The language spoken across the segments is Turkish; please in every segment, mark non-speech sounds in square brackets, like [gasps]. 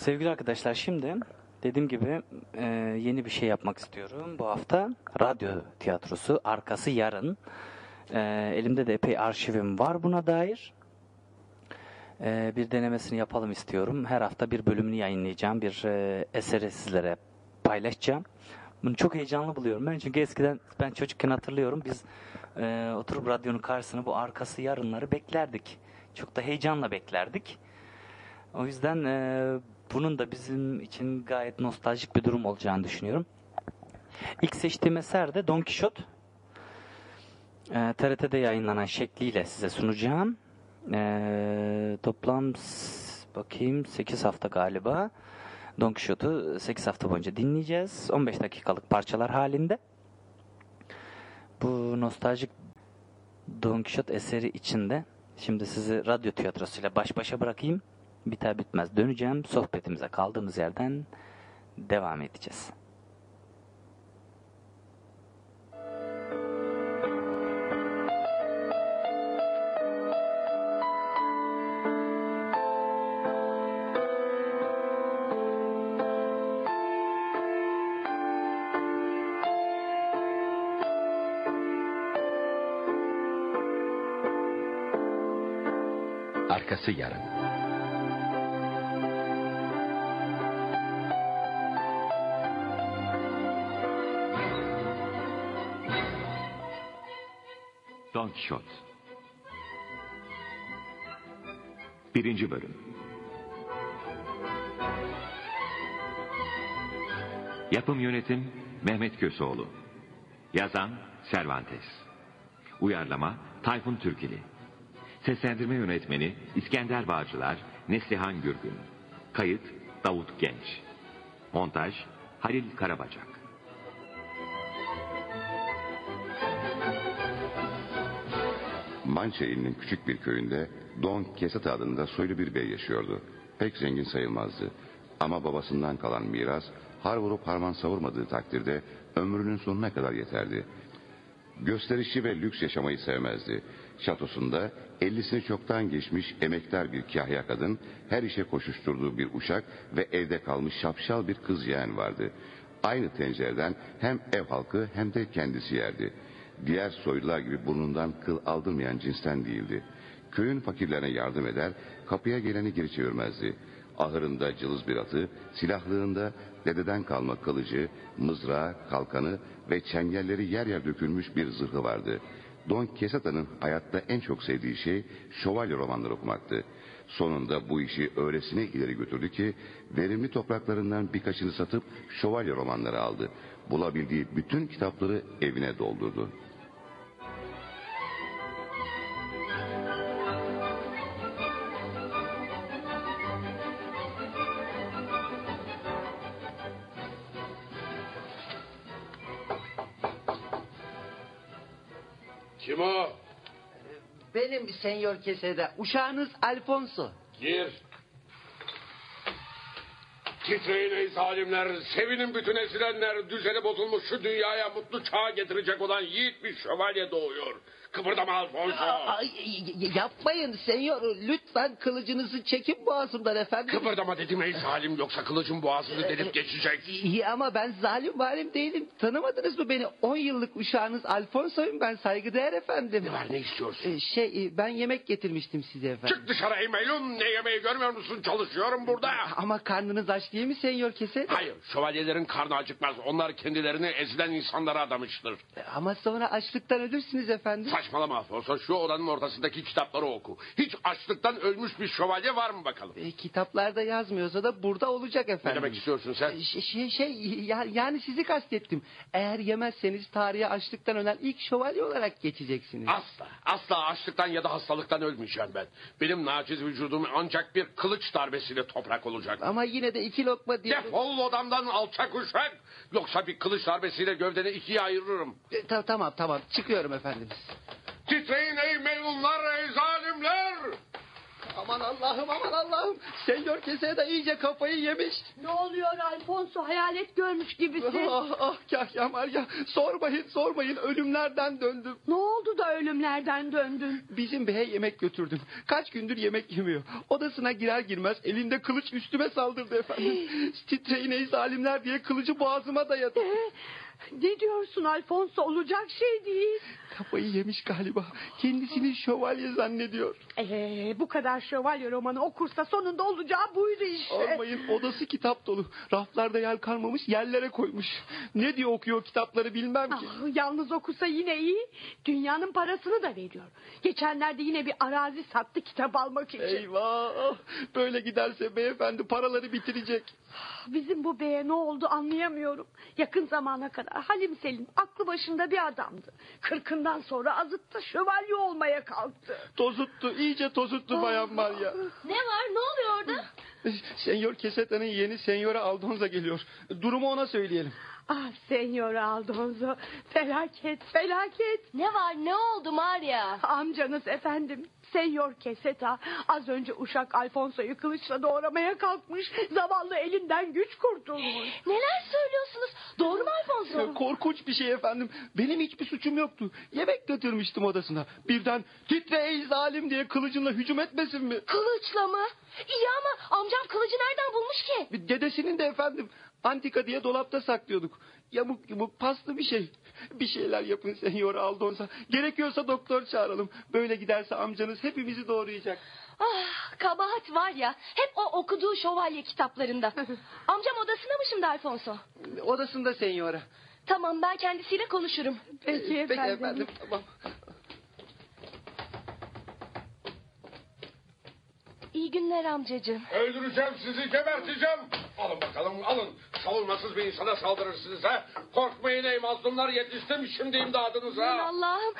Sevgili arkadaşlar şimdi dediğim gibi e, yeni bir şey yapmak istiyorum. Bu hafta radyo tiyatrosu arkası yarın. E, elimde de epey arşivim var buna dair. E, bir denemesini yapalım istiyorum. Her hafta bir bölümünü yayınlayacağım. Bir e, eseri sizlere paylaşacağım. Bunu çok heyecanlı buluyorum ben çünkü eskiden ben çocukken hatırlıyorum biz e, oturup radyonun karşısına bu arkası yarınları beklerdik. Çok da heyecanla beklerdik. O yüzden e, bunun da bizim için gayet nostaljik bir durum olacağını düşünüyorum. İlk seçtiğim eser de Don Quixote. E, TRT'de yayınlanan şekliyle size sunacağım. E, toplam bakayım 8 hafta galiba. Don Quixote'u 8 hafta boyunca dinleyeceğiz. 15 dakikalık parçalar halinde. Bu nostaljik Don Quixote eseri içinde şimdi sizi radyo tiyatrosuyla baş başa bırakayım. Biter bitmez döneceğim. Sohbetimize kaldığımız yerden devam edeceğiz. Arkası yarın. Quixote Birinci bölüm Yapım yönetim Mehmet Köseoğlu Yazan Cervantes Uyarlama Tayfun Türkili Seslendirme yönetmeni İskender Bağcılar, Neslihan Gürgün. Kayıt Davut Genç. Montaj Halil Karabacak. Mançe ilinin küçük bir köyünde Don Quixote adında soylu bir bey yaşıyordu. Pek zengin sayılmazdı. Ama babasından kalan miras har vurup harman savurmadığı takdirde ömrünün sonuna kadar yeterdi. Gösterişli ve lüks yaşamayı sevmezdi. Şatosunda ellisini çoktan geçmiş emektar bir kahya kadın, her işe koşuşturduğu bir uşak ve evde kalmış şapşal bir kız yeğen vardı. Aynı tencereden hem ev halkı hem de kendisi yerdi. Diğer soylular gibi burnundan kıl aldırmayan cinsten değildi. Köyün fakirlerine yardım eder, kapıya geleni geri çevirmezdi. Ahırında cılız bir atı, silahlığında dededen kalma kılıcı, mızrağı, kalkanı ve çengelleri yer yer dökülmüş bir zırhı vardı. Don Quixote'nin hayatta en çok sevdiği şey şövalye romanları okumaktı. Sonunda bu işi öylesine ileri götürdü ki verimli topraklarından birkaçını satıp şövalye romanları aldı. Bulabildiği bütün kitapları evine doldurdu. Senyor kesede uşağınız Alfonso. Gir. Titreyin ey zalimler, sevinin bütün esilenler, düzeni bozulmuş şu dünyaya mutlu çağ getirecek olan yiğit bir şövalye doğuyor. Kıpırdama Alfonso. Ay, y- yapmayın senyor lütfen kılıcınızı çekin boğazımdan efendim. Kıpırdama dedim ey zalim, yoksa kılıcın boğazını delip geçecek. İyi ama ben zalim valim değilim. Tanımadınız mı beni? 10 yıllık uşağınız Alfonso'yum ben saygıdeğer efendim. Ne var ne istiyorsun? Ee, Şey e, ben yemek getirmiştim size efendim. Çık dışarı ey melun, ne yemeği görmüyor musun? Çalışıyorum burada. Ama karnınız aç değil mi senyor kesede? Hayır, şövalyelerin karnı acıkmaz. Onlar kendilerini ezilen insanlara adamıştır. Ama sonra açlıktan ölürsünüz efendim. Saçmalama Alfonso, şu odanın ortasındaki kitapları oku. Hiç açlıktan ölmüş bir şövalye var mı bakalım? E, kitaplarda yazmıyorsa da burada olacak Ne efendim. demek istiyorsun sen? Şey, şey, şey ya- yani sizi kastettim. Eğer yemezseniz tarihe açlıktan ölen ilk şövalye olarak geçeceksiniz. Asla, asla açlıktan ya da hastalıktan ölmeyeceğim ben. Benim naciz vücudum ancak bir kılıç darbesiyle toprak olacak. Ama yine de iki lokma diye... Defol odamdan alçak uşak. Yoksa bir kılıç darbesiyle gövdeni ikiye ayırırım. E, ta- tamam tamam çıkıyorum efendim. Titreyin ey melunlar ey zalimler. Aman Allah'ım aman Allah'ım. Senyor kese de iyice kafayı yemiş. Ne oluyor Alfonso hayalet görmüş gibisin. Ah ah Kahya Maria. Sormayın sormayın ölümlerden döndüm. ne oldu da ölümlerden döndün? Bizim beye yemek götürdüm. Kaç gündür yemek yemiyor. Odasına girer girmez elinde kılıç üstüme saldırdı efendim. Titreyin ey zalimler diye kılıcı boğazıma dayadı. Ne diyorsun Alfonso olacak şey değil. Kafayı yemiş galiba. Kendisini şövalye zannediyor. Ee, bu kadar şövalye romanı okursa sonunda olacağı buydu işte. Almayın odası kitap dolu. Raflarda yer kalmamış yerlere koymuş. Ne diye okuyor kitapları bilmem ki. Ah, yalnız okusa yine iyi. Dünyanın parasını da veriyor. Geçenlerde yine bir arazi sattı kitap almak için. Eyvah! Böyle giderse beyefendi paraları bitirecek. Bizim bu beye ne oldu anlayamıyorum. Yakın zamana kadar Halim Selim aklı başında bir adamdı. Kırkından sonra azıttı şövalye olmaya kalktı. Tozuttu, iyice tozuttu bayan Maria. Ne var ne oluyor orada? Senyor Keseta'nın yeğeni Senyora Aldonza geliyor. Durumu ona söyleyelim. Ah Senyor Aldonzo felaket felaket. Ne var ne oldu Maria? Amcanız efendim Senyor Keseta az önce uşak Alfonso'yu kılıçla doğramaya kalkmış. Zavallı elinden güç kurtulmuş. [gasps] Neler söylüyorsunuz? Doğru mu Alfonso? [laughs] Korkunç bir şey efendim. Benim hiçbir suçum yoktu. Yemek götürmüştüm odasına. Birden titre ey zalim diye kılıcınla hücum etmesin mi? Kılıçla mı? İyi ama amcam kılıcı nereden bulmuş ki? Dedesinin de efendim. Antika diye dolapta saklıyorduk. Yamuk yumuk paslı bir şey. Bir şeyler yapın Senyor Aldonza. Gerekiyorsa doktor çağıralım. Böyle giderse amcanız hepimizi doğrayacak. Ah kabahat var ya hep o okuduğu şövalye kitaplarında. [laughs] Amcam odasında mı şimdi Alfonso? Odasında Senyora. Tamam ben kendisiyle konuşurum. Peki efendim. Peki efendim tamam. İyi günler amcacığım. Öldüreceğim sizi geberteceğim. Alın bakalım alın. Savunmasız bir insana saldırırsınız ha. Korkmayın ey mazlumlar yetiştim şimdi imdadınıza. Allah'ım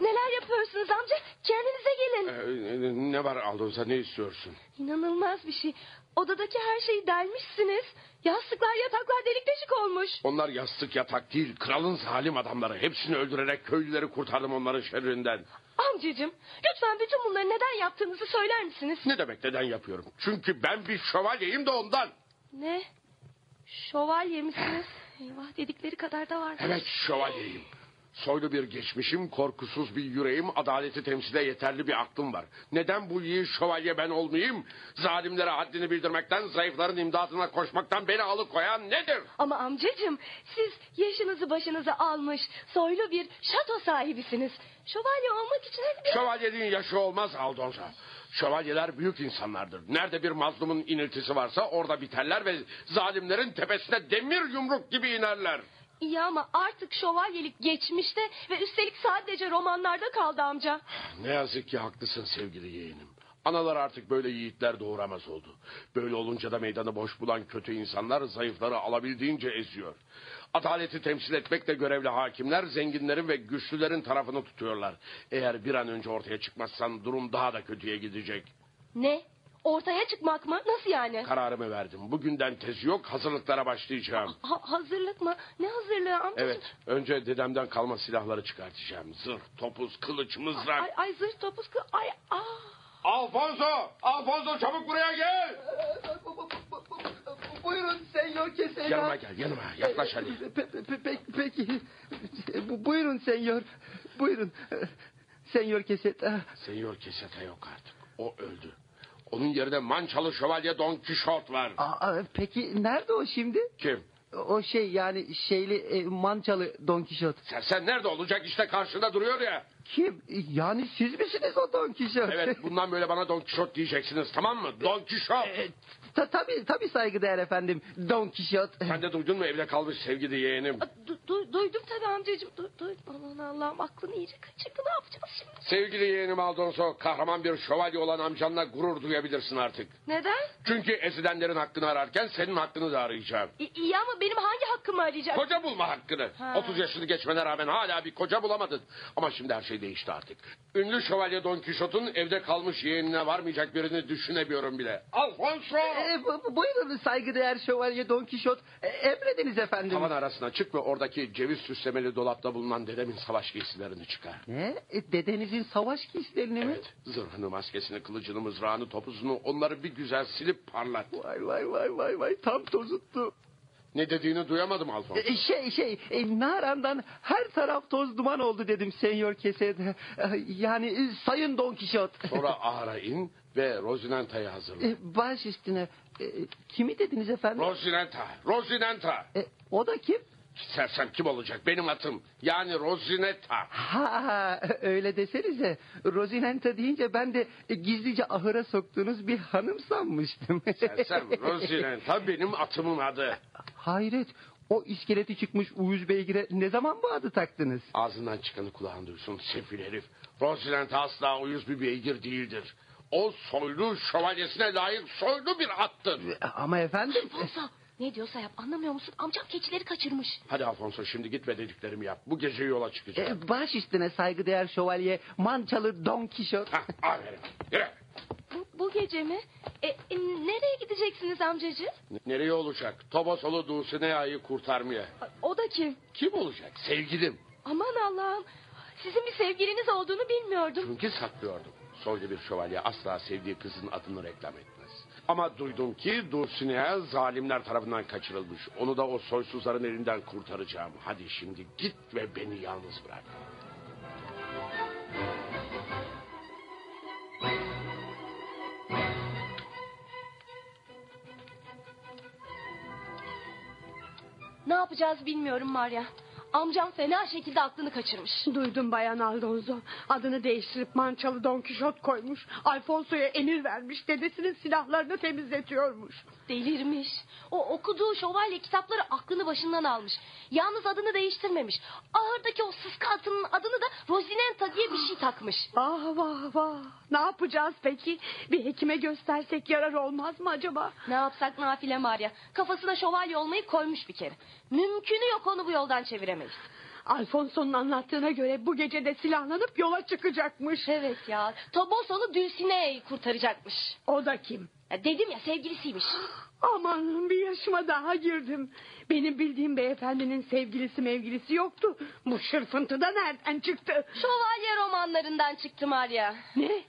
neler yapıyorsunuz amca? Kendinize gelin. Ee, ne var Aldonza ne istiyorsun? İnanılmaz bir şey. Odadaki her şeyi delmişsiniz. Yastıklar yataklar delik deşik olmuş. Onlar yastık yatak değil kralın zalim adamları. Hepsini öldürerek köylüleri kurtardım onların şerrinden. Amcacığım lütfen bütün bunları neden yaptığınızı söyler misiniz? Ne demek neden yapıyorum? Çünkü ben bir şövalyeyim de ondan. Ne? Şövalye misiniz? Eyvah dedikleri kadar da var. Evet şövalyeyim. Soylu bir geçmişim, korkusuz bir yüreğim, adaleti temsile yeterli bir aklım var. Neden bu yiğit şövalye ben olmayayım? Zalimlere haddini bildirmekten, zayıfların imdadına koşmaktan beni alıkoyan nedir? Ama amcacığım siz yaşınızı başınızı almış soylu bir şato sahibisiniz. Şövalye olmak için hadi bir... Şövalyeliğin yaşı olmaz Aldonza. Şövalyeler büyük insanlardır. Nerede bir mazlumun iniltisi varsa orada biterler ve zalimlerin tepesine demir yumruk gibi inerler. İyi ama artık şövalyelik geçmişte ve üstelik sadece romanlarda kaldı amca. Ne yazık ki haklısın sevgili yeğenim. Analar artık böyle yiğitler doğuramaz oldu. Böyle olunca da meydanı boş bulan kötü insanlar zayıfları alabildiğince eziyor. Adaleti temsil etmekle görevli hakimler zenginlerin ve güçlülerin tarafını tutuyorlar. Eğer bir an önce ortaya çıkmazsan durum daha da kötüye gidecek. Ne? Ortaya çıkmak mı? Nasıl yani? Kararımı verdim. Bugünden tezi yok hazırlıklara başlayacağım. Ha- hazırlık mı? Ne hazırlığı amcacığım? Evet önce dedemden kalma silahları çıkartacağım. Zırh, topuz, kılıç, mızrak. Ay, ay zırh topuz kı... Ay aa. Alfonso! Alfonso çabuk buraya gel! Buyurun Senyor Keseta. Yanıma gel yanıma yaklaş hadi. Pe- pe- pe- peki. Bu- Buyurun Senyor. Buyurun. Senyor Keseta. Senyor Keseta yok artık. O öldü. Onun yerine Mançalı Şövalye Don Kişot var. Aa, peki nerede o şimdi? Kim? O şey yani şeyli e, mançalı Don Kişot. Sen, sen nerede olacak işte karşında duruyor ya. Kim? Yani siz misiniz o Don Kişot? Evet [laughs] bundan böyle bana Don Kişot diyeceksiniz tamam mı? Don Kişot. E, ta, tabii, tabii saygıdeğer efendim. Don Kişot. Sen de duydun mu evde kalmış sevgili yeğenim. Du- du- duydum tabii amcacığım. Du- duydum. Aman Allah'ım aklını iyice kaçırdı. Ne yapacağız şimdi? Sevgili yeğenim Aldonso kahraman bir şövalye olan amcanla gurur duyabilirsin artık. Neden? Çünkü ezilenlerin hakkını ararken senin hakkını da arayacağım. İ- iyi ama benim hangi hakkımı arayacak? Koca bulma hakkını. Ha. 30 yaşını geçmene rağmen hala bir koca bulamadın. Ama şimdi her şey değişti artık. Ünlü şövalye Don Kişot'un evde kalmış yeğenine varmayacak birini düşünemiyorum bile. Alfonso! E, bu- bu- buyurun saygıdeğer şövalye Don Kişot. E, emrediniz efendim. Tavan arasına çık ve oradaki ceviz süslemeli dolapta bulunan dedemin savaş giysilerini çıkar. Ne? E, dedenizin savaş giysilerini mi? Evet, zırhını, maskesini, kılıcını, mızrağını, topuzunu onları bir güzel silip parlat. Vay vay vay vay vay tam tozuttu. Ne dediğini duyamadım Alfonso. E, şey şey e, Naran'dan her taraf toz duman oldu dedim Senyor Kesed. E, yani e, Sayın Don Kişot. Sonra ahıra in ve Rosinanta'yı hazırla. E, baş üstüne. E, kimi dediniz efendim? Rosinanta, Rosinanta. E, o da kim? Sersem kim olacak? Benim atım. Yani Rosinetta. Ha öyle desenize. Rosinanta deyince ben de e, gizlice ahıra soktuğunuz bir hanım sanmıştım. [laughs] Sersem, Rosinanta benim atımın adı. Hayret. O iskeleti çıkmış uyuz beygire ne zaman bu adı taktınız? Ağzından çıkanı kulağın duysun sefil herif. Rosinanta asla uyuz bir beygir değildir. O soylu şövalyesine layık soylu bir attır. Ama efendim... Alfonso ne diyorsa yap anlamıyor musun? Amcam keçileri kaçırmış. Hadi Alfonso şimdi git ve dediklerimi yap. Bu gece yola çıkacağım. E, baş üstüne saygıdeğer şövalye Mançalı Don Kişot. Hah, aferin. Yürü. Bu, bu gece mi? E, e, nereye gideceksiniz amcacığım? N- Nereye olacak? Tobasolu Dulcinea'yı kurtarmaya. O da kim? Kim olacak? Sevgilim. Aman Allah'ım. Sizin bir sevgiliniz olduğunu bilmiyordum. Çünkü saklıyordum. Soylu bir şövalye asla sevdiği kızın adını reklam etmez. Ama duydum ki Dulcinea zalimler tarafından kaçırılmış. Onu da o soysuzların elinden kurtaracağım. Hadi şimdi git ve beni yalnız bırak. Ne yapacağız bilmiyorum Maria. Amcam fena şekilde aklını kaçırmış. Duydum Bayan Aldonzo. Adını değiştirip Mançalı Don Kişot koymuş. Alfonso'ya emir vermiş. Dedesinin silahlarını temizletiyormuş. Delirmiş. O okuduğu şövalye kitapları aklını başından almış. Yalnız adını değiştirmemiş. Ahırdaki o sıska atının adını da Rosinenta diye bir şey takmış. Ah vah vah. Ne yapacağız peki? Bir hekime göstersek yarar olmaz mı acaba? Ne yapsak nafile Maria. Kafasına şövalye olmayı koymuş bir kere. Mümkünü yok onu bu yoldan çeviremeyiz. Alfonso'nun anlattığına göre bu gece de silahlanıp yola çıkacakmış. Evet ya. Tobosolu Dulcinea'yı kurtaracakmış. O da kim? Ya dedim ya sevgilisiymiş. Aman bir yaşıma daha girdim. Benim bildiğim beyefendinin sevgilisi mevgilisi yoktu. Bu şırfıntı da nereden çıktı? Şövalye romanlarından çıktı Maria. Ne?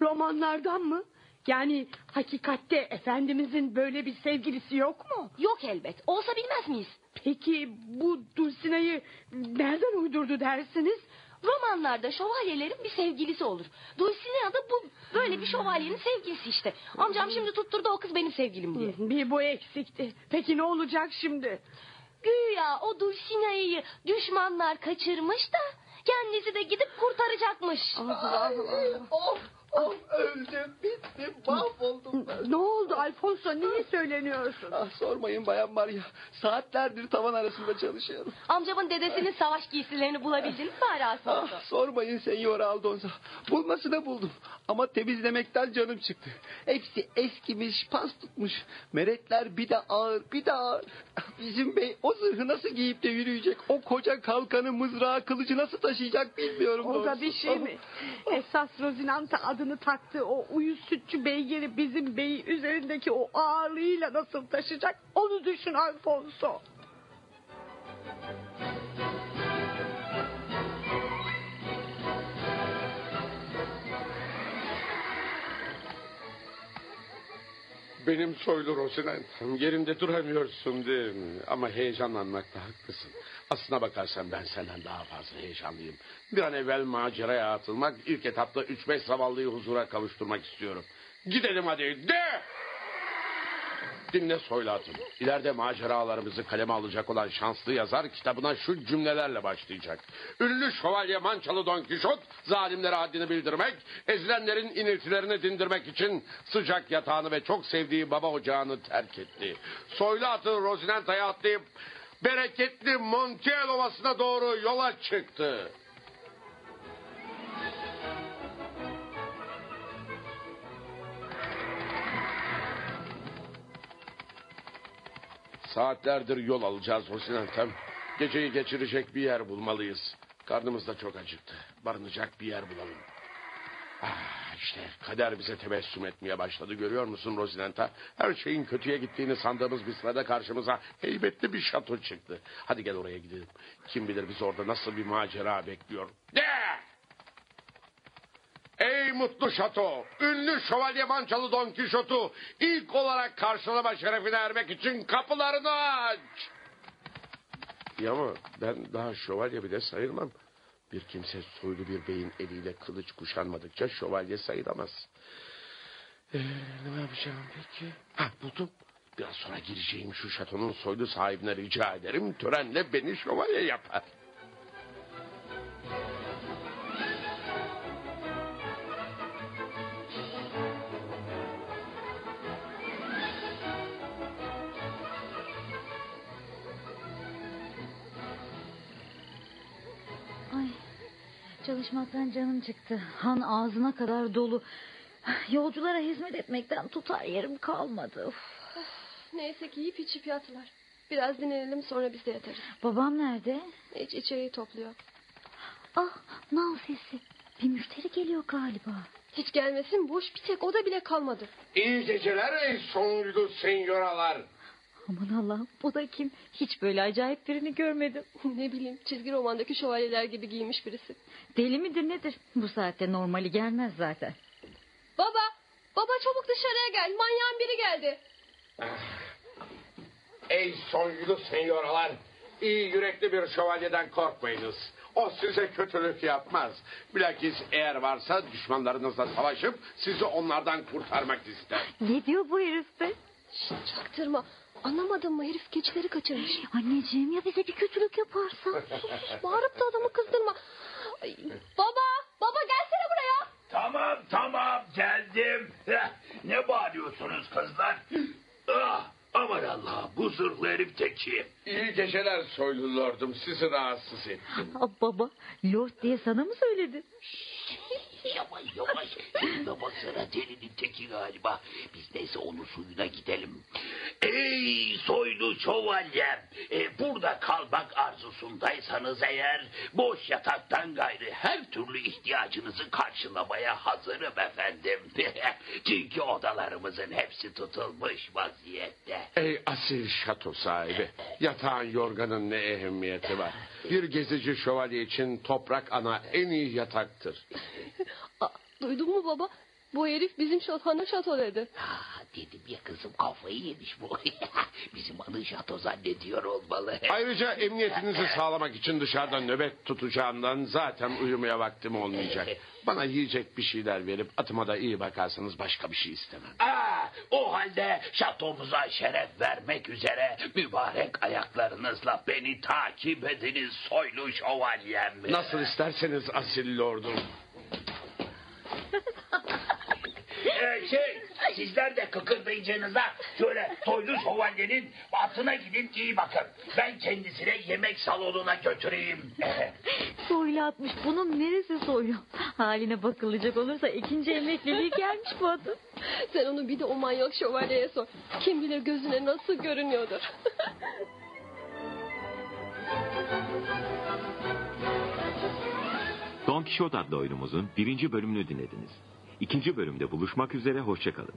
Romanlardan mı? Yani hakikatte Efendimizin böyle bir sevgilisi yok mu? Yok elbet. Olsa bilmez miyiz? Peki bu Dulcinea'yı nereden uydurdu dersiniz? Romanlarda şövalyelerin bir sevgilisi olur. Dulcinea da bu böyle bir şövalyenin sevgilisi işte. Amcam şimdi tutturdu o kız benim sevgilim diye. Bir bu eksikti. Peki ne olacak şimdi? Güya o Dulcinea'yı düşmanlar kaçırmış da kendisi de gidip kurtaracakmış. Of of öldüm bittim mahvoldum. Ne oldu Alfonso? Niye söyleniyorsun? Ah sormayın bayan Maria. Saatlerdir tavan arasında çalışıyorum. Amcamın dedesinin savaş giysilerini bulabildiniz mi bari Alfonso? Ah sormayın Senyor Aldonza. Bulmasını buldum. Ama temizlemekten canım çıktı. Hepsi eskimiş, pas tutmuş. Meretler bir de ağır, bir de ağır. Bizim bey o zırhı nasıl giyip de yürüyecek? O koca kalkanı, mızrağı, kılıcı nasıl taşıyacak bilmiyorum. O da doğrusu. bir şey mi? Esas Rozinanta adını taktı o uyuz sütçü beygiri bizim beyi üzerindeki o ağırlığıyla nasıl taşıyacak? Onu düşün Alfonso. Benim soylu Rosinantam yerinde duramıyorsun değil mi? Ama heyecanlanmakta haklısın. Aslına bakarsan ben senden daha fazla heyecanlıyım. Bir an evvel maceraya atılmak, ilk etapta üç beş zavallıyı huzura kavuşturmak istiyorum. Gidelim hadi, de! Dinle soylatım. İleride maceralarımızı kaleme alacak olan şanslı yazar kitabına şu cümlelerle başlayacak. Ünlü şövalye Mançalı Don Kişot zalimlere haddini bildirmek, ezilenlerin iniltilerini dindirmek için sıcak yatağını ve çok sevdiği baba ocağını terk etti. Soylu atı Rosinanta'ya atlayıp bereketli Montiel Ovası'na doğru yola çıktı. Saatlerdir yol alacağız Hosinantem. Geceyi geçirecek bir yer bulmalıyız. Karnımız da çok acıktı. Barınacak bir yer bulalım. Ah, İşte kader bize tebessüm etmeye başladı görüyor musun Rosinanta? Her şeyin kötüye gittiğini sandığımız bir sırada karşımıza heybetli bir şato çıktı. Hadi gel oraya gidelim. Kim bilir biz orada nasıl bir macera bekliyor. De! Mutlu şato! Ünlü şövalye mançalı Don Kişot'u ilk olarak karşılama şerefine ermek için kapılarını aç! Ya ama ben daha şövalye bile sayılmam. Bir kimse soylu bir beyin eliyle kılıç kuşanmadıkça şövalye sayılamaz. Ee, ne yapacağım peki? Ha buldum. Biraz sonra gireceğim şu şatonun soylu sahibine rica ederim. Törenle beni şövalye yapar. Çalışmaktan canım çıktı. Han ağzına kadar dolu. Yolculara hizmet etmekten tutar yerim kalmadı. Uf. Neyse ki yiyip içip yattılar. Biraz dinlenelim sonra biz de yatarız. Babam nerede? Hiç içeriği topluyor. Ah, nal sesi. Bir müşteri geliyor galiba. Hiç gelmesin boş bir tek oda bile kalmadı. İyi geceler ey soylu senyoralar. Aman Allah'ım bu da kim? Hiç böyle acayip birini görmedim. [laughs] ne bileyim çizgi romandaki şövalyeler gibi giymiş birisi. Deli midir nedir? Bu saatte normali gelmez zaten. Baba, baba çabuk dışarıya gel. Manyağın biri geldi. Ey soylu senyoralar. iyi yürekli bir şövalyeden korkmayınız. O size kötülük yapmaz. Bilakis eğer varsa düşmanlarınızla savaşıp sizi onlardan kurtarmak ister. Ne diyor bu herif be? Şşt, çaktırma. Anlamadın mı herif keçileri kaçırmış. Anneciğim ya bize bir kötülük yaparsa? [laughs] Sus bağırıp da adamı kızdırma. Ay, baba, baba gelsene buraya. Tamam tamam geldim. Heh, ne bağırıyorsunuz kızlar? Ah, aman Allah bu zırhlı herif teki. İyi geceler soylu lordum. Sizi rahatsız ettim. Aa, baba, Lord diye sana mı söyledi? Yavaş yavaş. Elinde baksana delinin teki galiba. Biz neyse onun suyuna gidelim. Ey soylu şövalyem. E, burada kalmak arzusundaysanız eğer... ...boş yataktan gayrı her türlü ihtiyacınızı karşılamaya hazırım efendim. [laughs] Çünkü odalarımızın hepsi tutulmuş vaziyette. Ey asil şato sahibi. Yatağın yorganın ne ehemmiyeti var. Bir gezici şövalye için toprak ana en iyi yataktır. [laughs] Duydun mu baba? Bu herif bizim şatana şato dedi. Ha, dedim ya kızım kafayı yemiş bu. [laughs] Bizim adı şato zannediyor olmalı. Ayrıca emniyetinizi [laughs] sağlamak için dışarıda nöbet tutacağımdan zaten uyumaya vaktim olmayacak. [laughs] Bana yiyecek bir şeyler verip atıma da iyi bakarsanız başka bir şey istemem. Aa, o halde şatomuza şeref vermek üzere mübarek ayaklarınızla beni takip ediniz soylu şövalyem. Nasıl isterseniz asil lordum. Ee, şey, sizler de kıkırdayacağınıza şöyle soylu şövalyenin atına gidin iyi bakın. Ben kendisine yemek salonuna götüreyim. [laughs] Soylu atmış. Bunun neresi soylu? Haline bakılacak olursa ikinci emekliliği gelmiş bu adam. Sen onu bir de o manyak şövalyeye sor. Kim bilir gözüne nasıl görünüyordur. Don Quixote adlı oyunumuzun birinci bölümünü dinlediniz. İkinci bölümde buluşmak üzere, hoşçakalın.